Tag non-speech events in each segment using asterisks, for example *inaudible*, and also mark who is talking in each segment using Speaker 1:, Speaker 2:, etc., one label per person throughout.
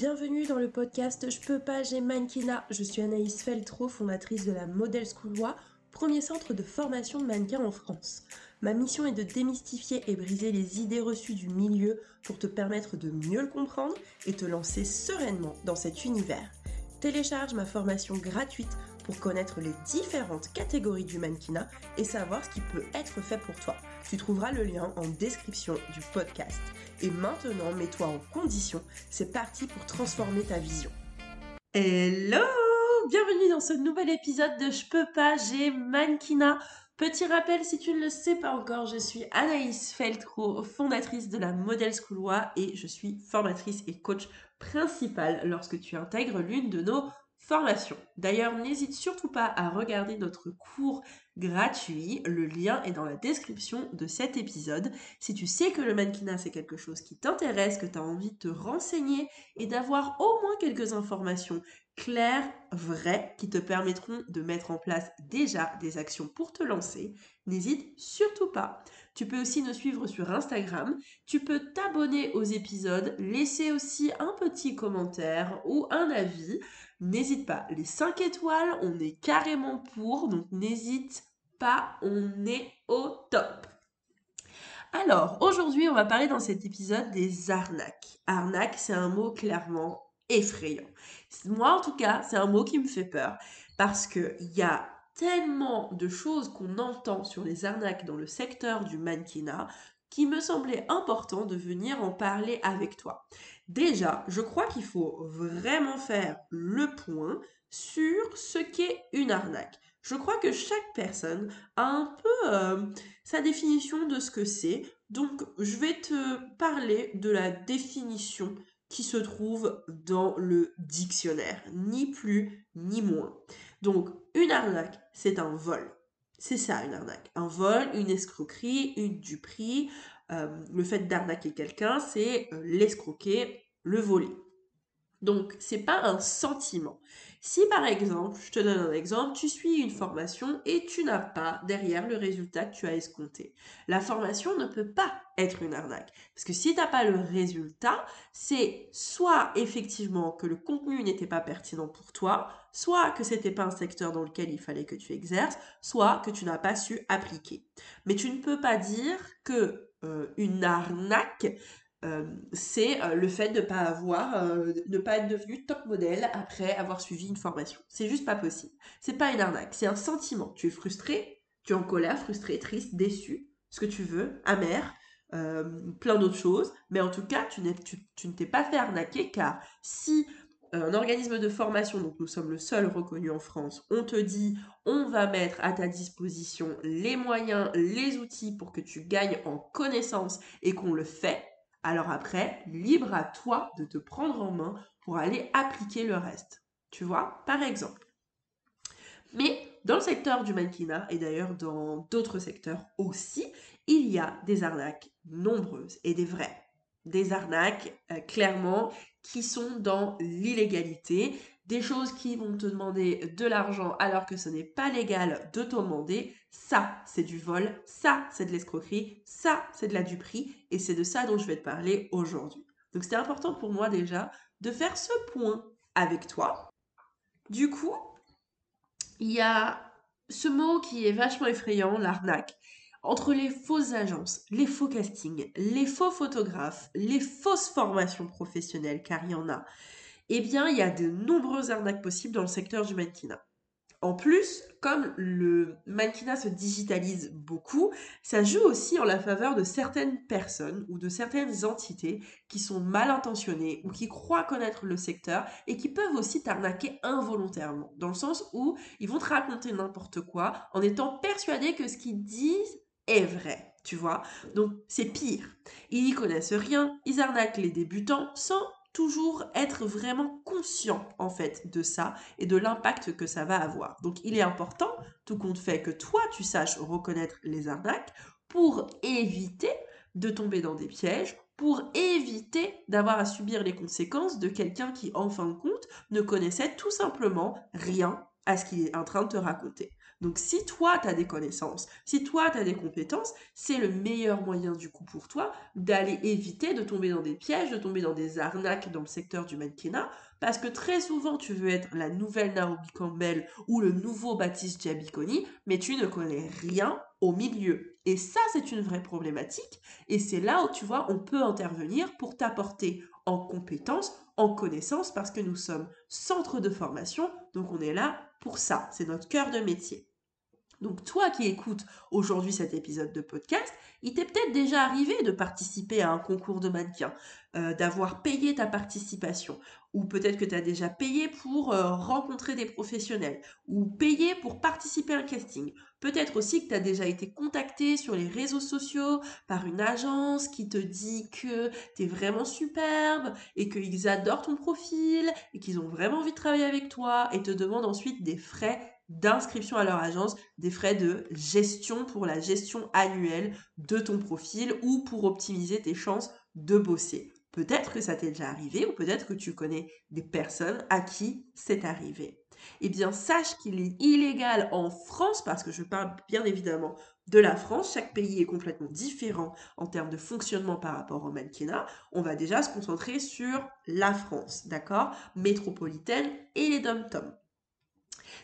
Speaker 1: bienvenue dans le podcast Je peux pas, j'ai mannequinat. Je suis Anaïs Feltro, fondatrice de la Model School Loi, premier centre de formation de mannequins en France. Ma mission est de démystifier et briser les idées reçues du milieu pour te permettre de mieux le comprendre et te lancer sereinement dans cet univers. Télécharge ma formation gratuite connaître les différentes catégories du mannequinat et savoir ce qui peut être fait pour toi. Tu trouveras le lien en description du podcast. Et maintenant, mets-toi en condition. C'est parti pour transformer ta vision. Hello Bienvenue dans ce nouvel épisode de Je peux pas, j'ai mannequinat. Petit rappel, si tu ne le sais pas encore, je suis Anaïs Feltro, fondatrice de la Model School et je suis formatrice et coach principale lorsque tu intègres l'une de nos formations. D'ailleurs, n'hésite surtout pas à regarder notre cours gratuit. Le lien est dans la description de cet épisode. Si tu sais que le mannequinat c'est quelque chose qui t'intéresse, que tu as envie de te renseigner et d'avoir au moins quelques informations claires, vraies, qui te permettront de mettre en place déjà des actions pour te lancer, n'hésite surtout pas. Tu peux aussi nous suivre sur Instagram, tu peux t'abonner aux épisodes, laisser aussi un petit commentaire ou un avis. N'hésite pas, les 5 étoiles, on est carrément pour, donc n'hésite pas, on est au top. Alors, aujourd'hui, on va parler dans cet épisode des arnaques. Arnaque, c'est un mot clairement effrayant. Moi, en tout cas, c'est un mot qui me fait peur parce qu'il y a tellement de choses qu'on entend sur les arnaques dans le secteur du mannequinat qui me semblait important de venir en parler avec toi. Déjà, je crois qu'il faut vraiment faire le point sur ce qu'est une arnaque. Je crois que chaque personne a un peu euh, sa définition de ce que c'est. Donc, je vais te parler de la définition qui se trouve dans le dictionnaire, ni plus ni moins. Donc, une arnaque, c'est un vol. C'est ça, une arnaque. Un vol, une escroquerie, une duperie. Euh, le fait d'arnaquer quelqu'un, c'est euh, l'escroquer, le voler. Donc, c'est pas un sentiment. Si par exemple, je te donne un exemple, tu suis une formation et tu n'as pas derrière le résultat que tu as escompté. La formation ne peut pas être une arnaque. Parce que si tu n'as pas le résultat, c'est soit effectivement que le contenu n'était pas pertinent pour toi, soit que c'était pas un secteur dans lequel il fallait que tu exerces, soit que tu n'as pas su appliquer. Mais tu ne peux pas dire que euh, une arnaque c'est euh, le fait de ne pas avoir, euh, de pas être devenu top modèle après avoir suivi une formation. C'est juste pas possible. C'est pas une arnaque, c'est un sentiment. Tu es frustré, tu es en colère, frustré, triste, déçu, ce que tu veux, amer, plein d'autres choses. Mais en tout cas, tu, tu ne t'es pas fait arnaquer car si un organisme de formation, donc nous sommes le seul reconnu en France, on te dit on va mettre à ta disposition les moyens, les outils pour que tu gagnes en connaissance et qu'on le fait, alors après, libre à toi de te prendre en main pour aller appliquer le reste. Tu vois, par exemple. Mais dans le secteur du mannequinat, et d'ailleurs dans d'autres secteurs aussi, il y a des arnaques nombreuses et des vraies. Des arnaques, euh, clairement, qui sont dans l'illégalité, des choses qui vont te demander de l'argent alors que ce n'est pas légal de te demander, ça c'est du vol, ça c'est de l'escroquerie, ça c'est de la duperie et c'est de ça dont je vais te parler aujourd'hui. Donc c'était important pour moi déjà de faire ce point avec toi. Du coup, il y a ce mot qui est vachement effrayant, l'arnaque. Entre les fausses agences, les faux castings, les faux photographes, les fausses formations professionnelles, car il y en a, eh bien, il y a de nombreuses arnaques possibles dans le secteur du mannequinat. En plus, comme le mannequinat se digitalise beaucoup, ça joue aussi en la faveur de certaines personnes ou de certaines entités qui sont mal intentionnées ou qui croient connaître le secteur et qui peuvent aussi t'arnaquer involontairement, dans le sens où ils vont te raconter n'importe quoi en étant persuadés que ce qu'ils disent est vrai, tu vois. Donc c'est pire. Ils n'y connaissent rien, ils arnaquent les débutants sans toujours être vraiment conscient en fait de ça et de l'impact que ça va avoir. Donc il est important, tout compte fait, que toi tu saches reconnaître les arnaques pour éviter de tomber dans des pièges, pour éviter d'avoir à subir les conséquences de quelqu'un qui, en fin de compte, ne connaissait tout simplement rien à ce qu'il est en train de te raconter. Donc si toi, tu as des connaissances, si toi, tu as des compétences, c'est le meilleur moyen du coup pour toi d'aller éviter de tomber dans des pièges, de tomber dans des arnaques dans le secteur du mannequinat, parce que très souvent, tu veux être la nouvelle Naomi Campbell ou le nouveau Baptiste Giabiconi, mais tu ne connais rien au milieu. Et ça, c'est une vraie problématique. Et c'est là où, tu vois, on peut intervenir pour t'apporter en compétences, en connaissances, parce que nous sommes centre de formation, donc on est là pour ça. C'est notre cœur de métier. Donc toi qui écoutes aujourd'hui cet épisode de podcast, il t'est peut-être déjà arrivé de participer à un concours de mannequin, euh, d'avoir payé ta participation, ou peut-être que tu as déjà payé pour euh, rencontrer des professionnels, ou payé pour participer à un casting. Peut-être aussi que tu as déjà été contacté sur les réseaux sociaux par une agence qui te dit que tu es vraiment superbe et qu'ils adorent ton profil et qu'ils ont vraiment envie de travailler avec toi et te demandent ensuite des frais d'inscription à leur agence, des frais de gestion pour la gestion annuelle de ton profil ou pour optimiser tes chances de bosser. Peut-être que ça t'est déjà arrivé ou peut-être que tu connais des personnes à qui c'est arrivé. Eh bien, sache qu'il est illégal en France, parce que je parle bien évidemment de la France, chaque pays est complètement différent en termes de fonctionnement par rapport au mannequinat. On va déjà se concentrer sur la France, d'accord? Métropolitaine et les dom-toms.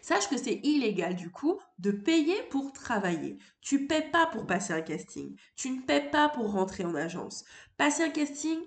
Speaker 1: Sache que c'est illégal du coup de payer pour travailler. Tu paies pas pour passer un casting. Tu ne paies pas pour rentrer en agence. Passer un casting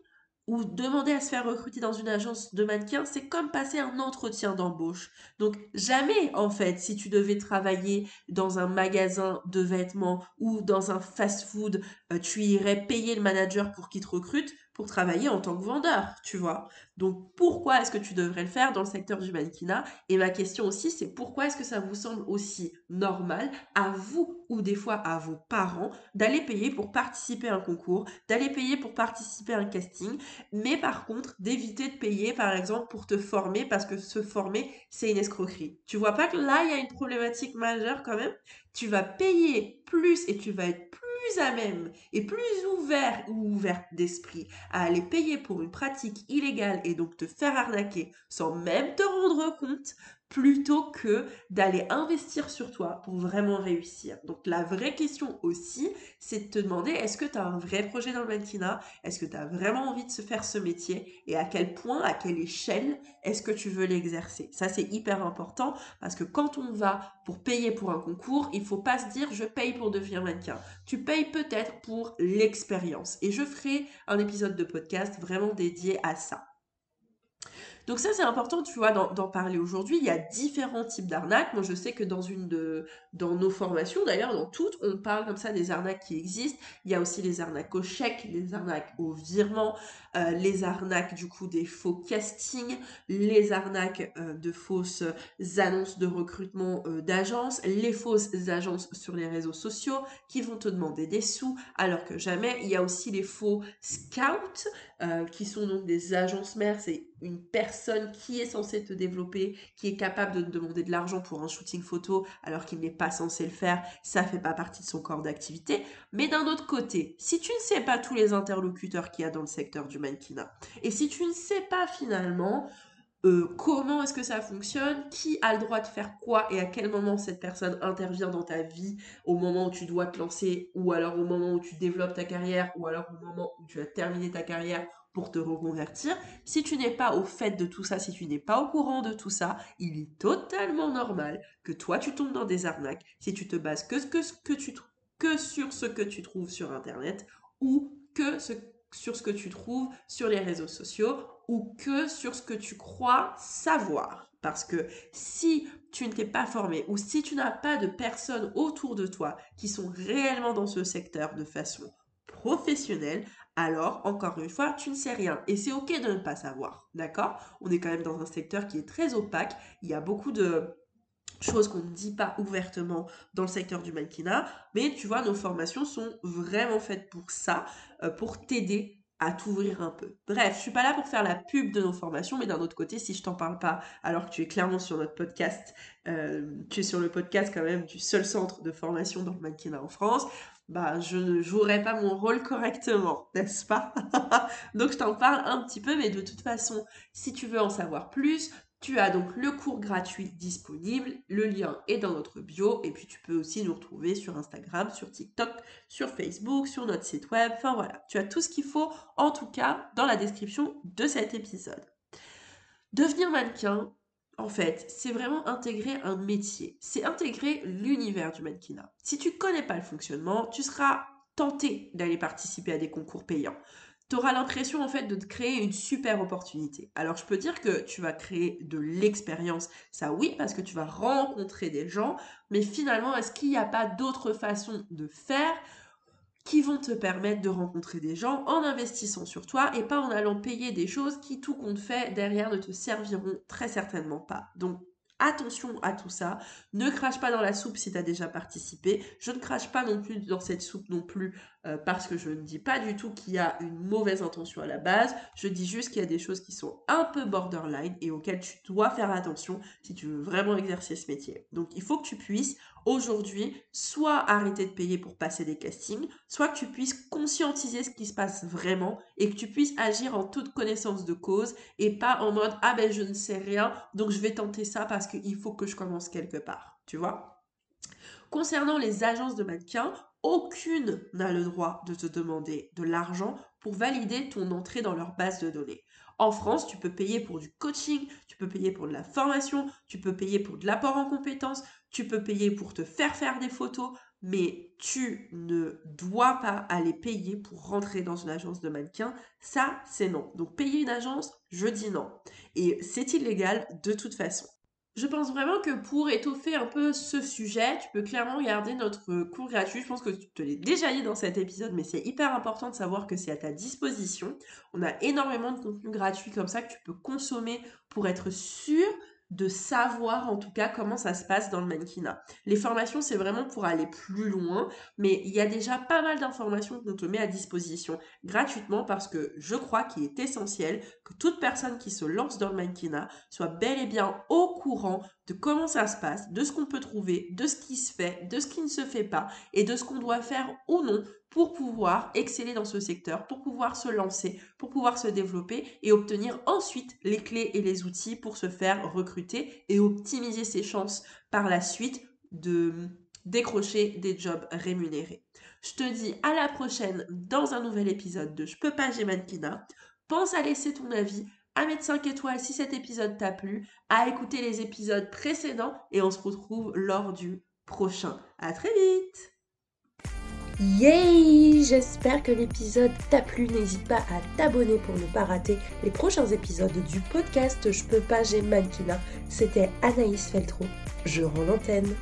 Speaker 1: ou demander à se faire recruter dans une agence de mannequins, c'est comme passer un entretien d'embauche. Donc jamais en fait, si tu devais travailler dans un magasin de vêtements ou dans un fast-food, euh, tu irais payer le manager pour qu'il te recrute pour travailler en tant que vendeur, tu vois. Donc pourquoi est-ce que tu devrais le faire dans le secteur du mannequinat? Et ma question aussi, c'est pourquoi est-ce que ça vous semble aussi normal à vous ou des fois à vos parents d'aller payer pour participer à un concours, d'aller payer pour participer à un casting, mais par contre d'éviter de payer par exemple pour te former parce que se former, c'est une escroquerie. Tu vois pas que là, il y a une problématique majeure quand même? Tu vas payer plus et tu vas être à même et plus ouvert ou ouverte d'esprit à aller payer pour une pratique illégale et donc te faire arnaquer sans même te rendre compte, plutôt que d'aller investir sur toi pour vraiment réussir. Donc la vraie question aussi, c'est de te demander est-ce que tu as un vrai projet dans le mannequinat? Est-ce que tu as vraiment envie de se faire ce métier? Et à quel point, à quelle échelle est-ce que tu veux l'exercer? Ça c'est hyper important parce que quand on va pour payer pour un concours, il faut pas se dire je paye pour devenir mannequin. Tu payes peut-être pour l'expérience. Et je ferai un épisode de podcast vraiment dédié à ça. Donc ça, c'est important, tu vois, d'en parler aujourd'hui. Il y a différents types d'arnaques. Moi, je sais que dans une de, dans nos formations, d'ailleurs, dans toutes, on parle comme ça des arnaques qui existent. Il y a aussi les arnaques au chèque, les arnaques au virement, euh, les arnaques du coup des faux castings, les arnaques euh, de fausses annonces de recrutement euh, d'agences, les fausses agences sur les réseaux sociaux qui vont te demander des sous alors que jamais. Il y a aussi les faux scouts qui sont donc des agences mères. C'est une personne qui est censée te développer, qui est capable de te demander de l'argent pour un shooting photo alors qu'il n'est pas censé le faire. Ça fait pas partie de son corps d'activité. Mais d'un autre côté, si tu ne sais pas tous les interlocuteurs qu'il y a dans le secteur du et si tu ne sais pas finalement euh, comment est-ce que ça fonctionne, qui a le droit de faire quoi et à quel moment cette personne intervient dans ta vie, au moment où tu dois te lancer, ou alors au moment où tu développes ta carrière, ou alors au moment où tu as terminé ta carrière pour te reconvertir. Si tu n'es pas au fait de tout ça, si tu n'es pas au courant de tout ça, il est totalement normal que toi tu tombes dans des arnaques si tu te bases que, que, que, tu, que sur ce que tu trouves sur Internet ou que ce sur ce que tu trouves sur les réseaux sociaux ou que sur ce que tu crois savoir. Parce que si tu ne t'es pas formé ou si tu n'as pas de personnes autour de toi qui sont réellement dans ce secteur de façon professionnelle, alors encore une fois, tu ne sais rien. Et c'est ok de ne pas savoir. D'accord? On est quand même dans un secteur qui est très opaque. Il y a beaucoup de chose qu'on ne dit pas ouvertement dans le secteur du mannequinat, mais tu vois, nos formations sont vraiment faites pour ça, euh, pour t'aider à t'ouvrir un peu. Bref, je suis pas là pour faire la pub de nos formations, mais d'un autre côté, si je t'en parle pas, alors que tu es clairement sur notre podcast, euh, tu es sur le podcast quand même du seul centre de formation dans le mannequinat en France, bah je ne jouerai pas mon rôle correctement, *laughs* n'est-ce pas? *laughs* Donc je t'en parle un petit peu, mais de toute façon, si tu veux en savoir plus, Tu as donc le cours gratuit disponible, le lien est dans notre bio et puis tu peux aussi nous retrouver sur Instagram, sur TikTok, sur Facebook, sur notre site web, enfin voilà, tu as tout ce qu'il faut en tout cas dans la description de cet épisode. Devenir mannequin, en fait, c'est vraiment intégrer un métier, c'est intégrer l'univers du mannequinat. Si tu connais pas le fonctionnement, tu seras tenté d'aller participer à des concours payants tu auras l'impression en fait de te créer une super opportunité. Alors je peux dire que tu vas créer de l'expérience, ça oui, parce que tu vas rencontrer des gens, mais finalement, est-ce qu'il n'y a pas d'autres façons de faire qui vont te permettre de rencontrer des gens en investissant sur toi et pas en allant payer des choses qui, tout compte fait, derrière ne te serviront très certainement pas. Donc Attention à tout ça. Ne crache pas dans la soupe si tu as déjà participé. Je ne crache pas non plus dans cette soupe non plus euh, parce que je ne dis pas du tout qu'il y a une mauvaise intention à la base. Je dis juste qu'il y a des choses qui sont un peu borderline et auxquelles tu dois faire attention si tu veux vraiment exercer ce métier. Donc il faut que tu puisses aujourd'hui soit arrêter de payer pour passer des castings, soit que tu puisses conscientiser ce qui se passe vraiment et que tu puisses agir en toute connaissance de cause et pas en mode ah ben je ne sais rien donc je vais tenter ça parce qu'il faut que je commence quelque part, tu vois? Concernant les agences de mannequins, aucune n'a le droit de te demander de l'argent pour valider ton entrée dans leur base de données. En France, tu peux payer pour du coaching, tu peux payer pour de la formation, tu peux payer pour de l'apport en compétences, tu peux payer pour te faire faire des photos, mais tu ne dois pas aller payer pour rentrer dans une agence de mannequin. Ça, c'est non. Donc payer une agence, je dis non. Et c'est illégal de toute façon. Je pense vraiment que pour étoffer un peu ce sujet, tu peux clairement regarder notre cours gratuit. Je pense que tu te l'ai déjà dit dans cet épisode, mais c'est hyper important de savoir que c'est à ta disposition. On a énormément de contenu gratuit comme ça que tu peux consommer pour être sûr de savoir en tout cas comment ça se passe dans le mannequinat. Les formations, c'est vraiment pour aller plus loin, mais il y a déjà pas mal d'informations qu'on te met à disposition gratuitement parce que je crois qu'il est essentiel que toute personne qui se lance dans le mannequinat soit bel et bien au courant de comment ça se passe, de ce qu'on peut trouver, de ce qui se fait, de ce qui ne se fait pas et de ce qu'on doit faire ou non pour pouvoir exceller dans ce secteur, pour pouvoir se lancer, pour pouvoir se développer et obtenir ensuite les clés et les outils pour se faire recruter et optimiser ses chances par la suite de décrocher des jobs rémunérés. Je te dis à la prochaine dans un nouvel épisode de Je peux pas, j'ai mannequinat. Pense à laisser ton avis, à mettre 5 étoiles si cet épisode t'a plu, à écouter les épisodes précédents et on se retrouve lors du prochain. À très vite Yay J'espère que l'épisode t'a plu. N'hésite pas à t'abonner pour ne pas rater les prochains épisodes du podcast Je peux pas, j'ai mannequinat. C'était Anaïs Feltro. Je rends l'antenne.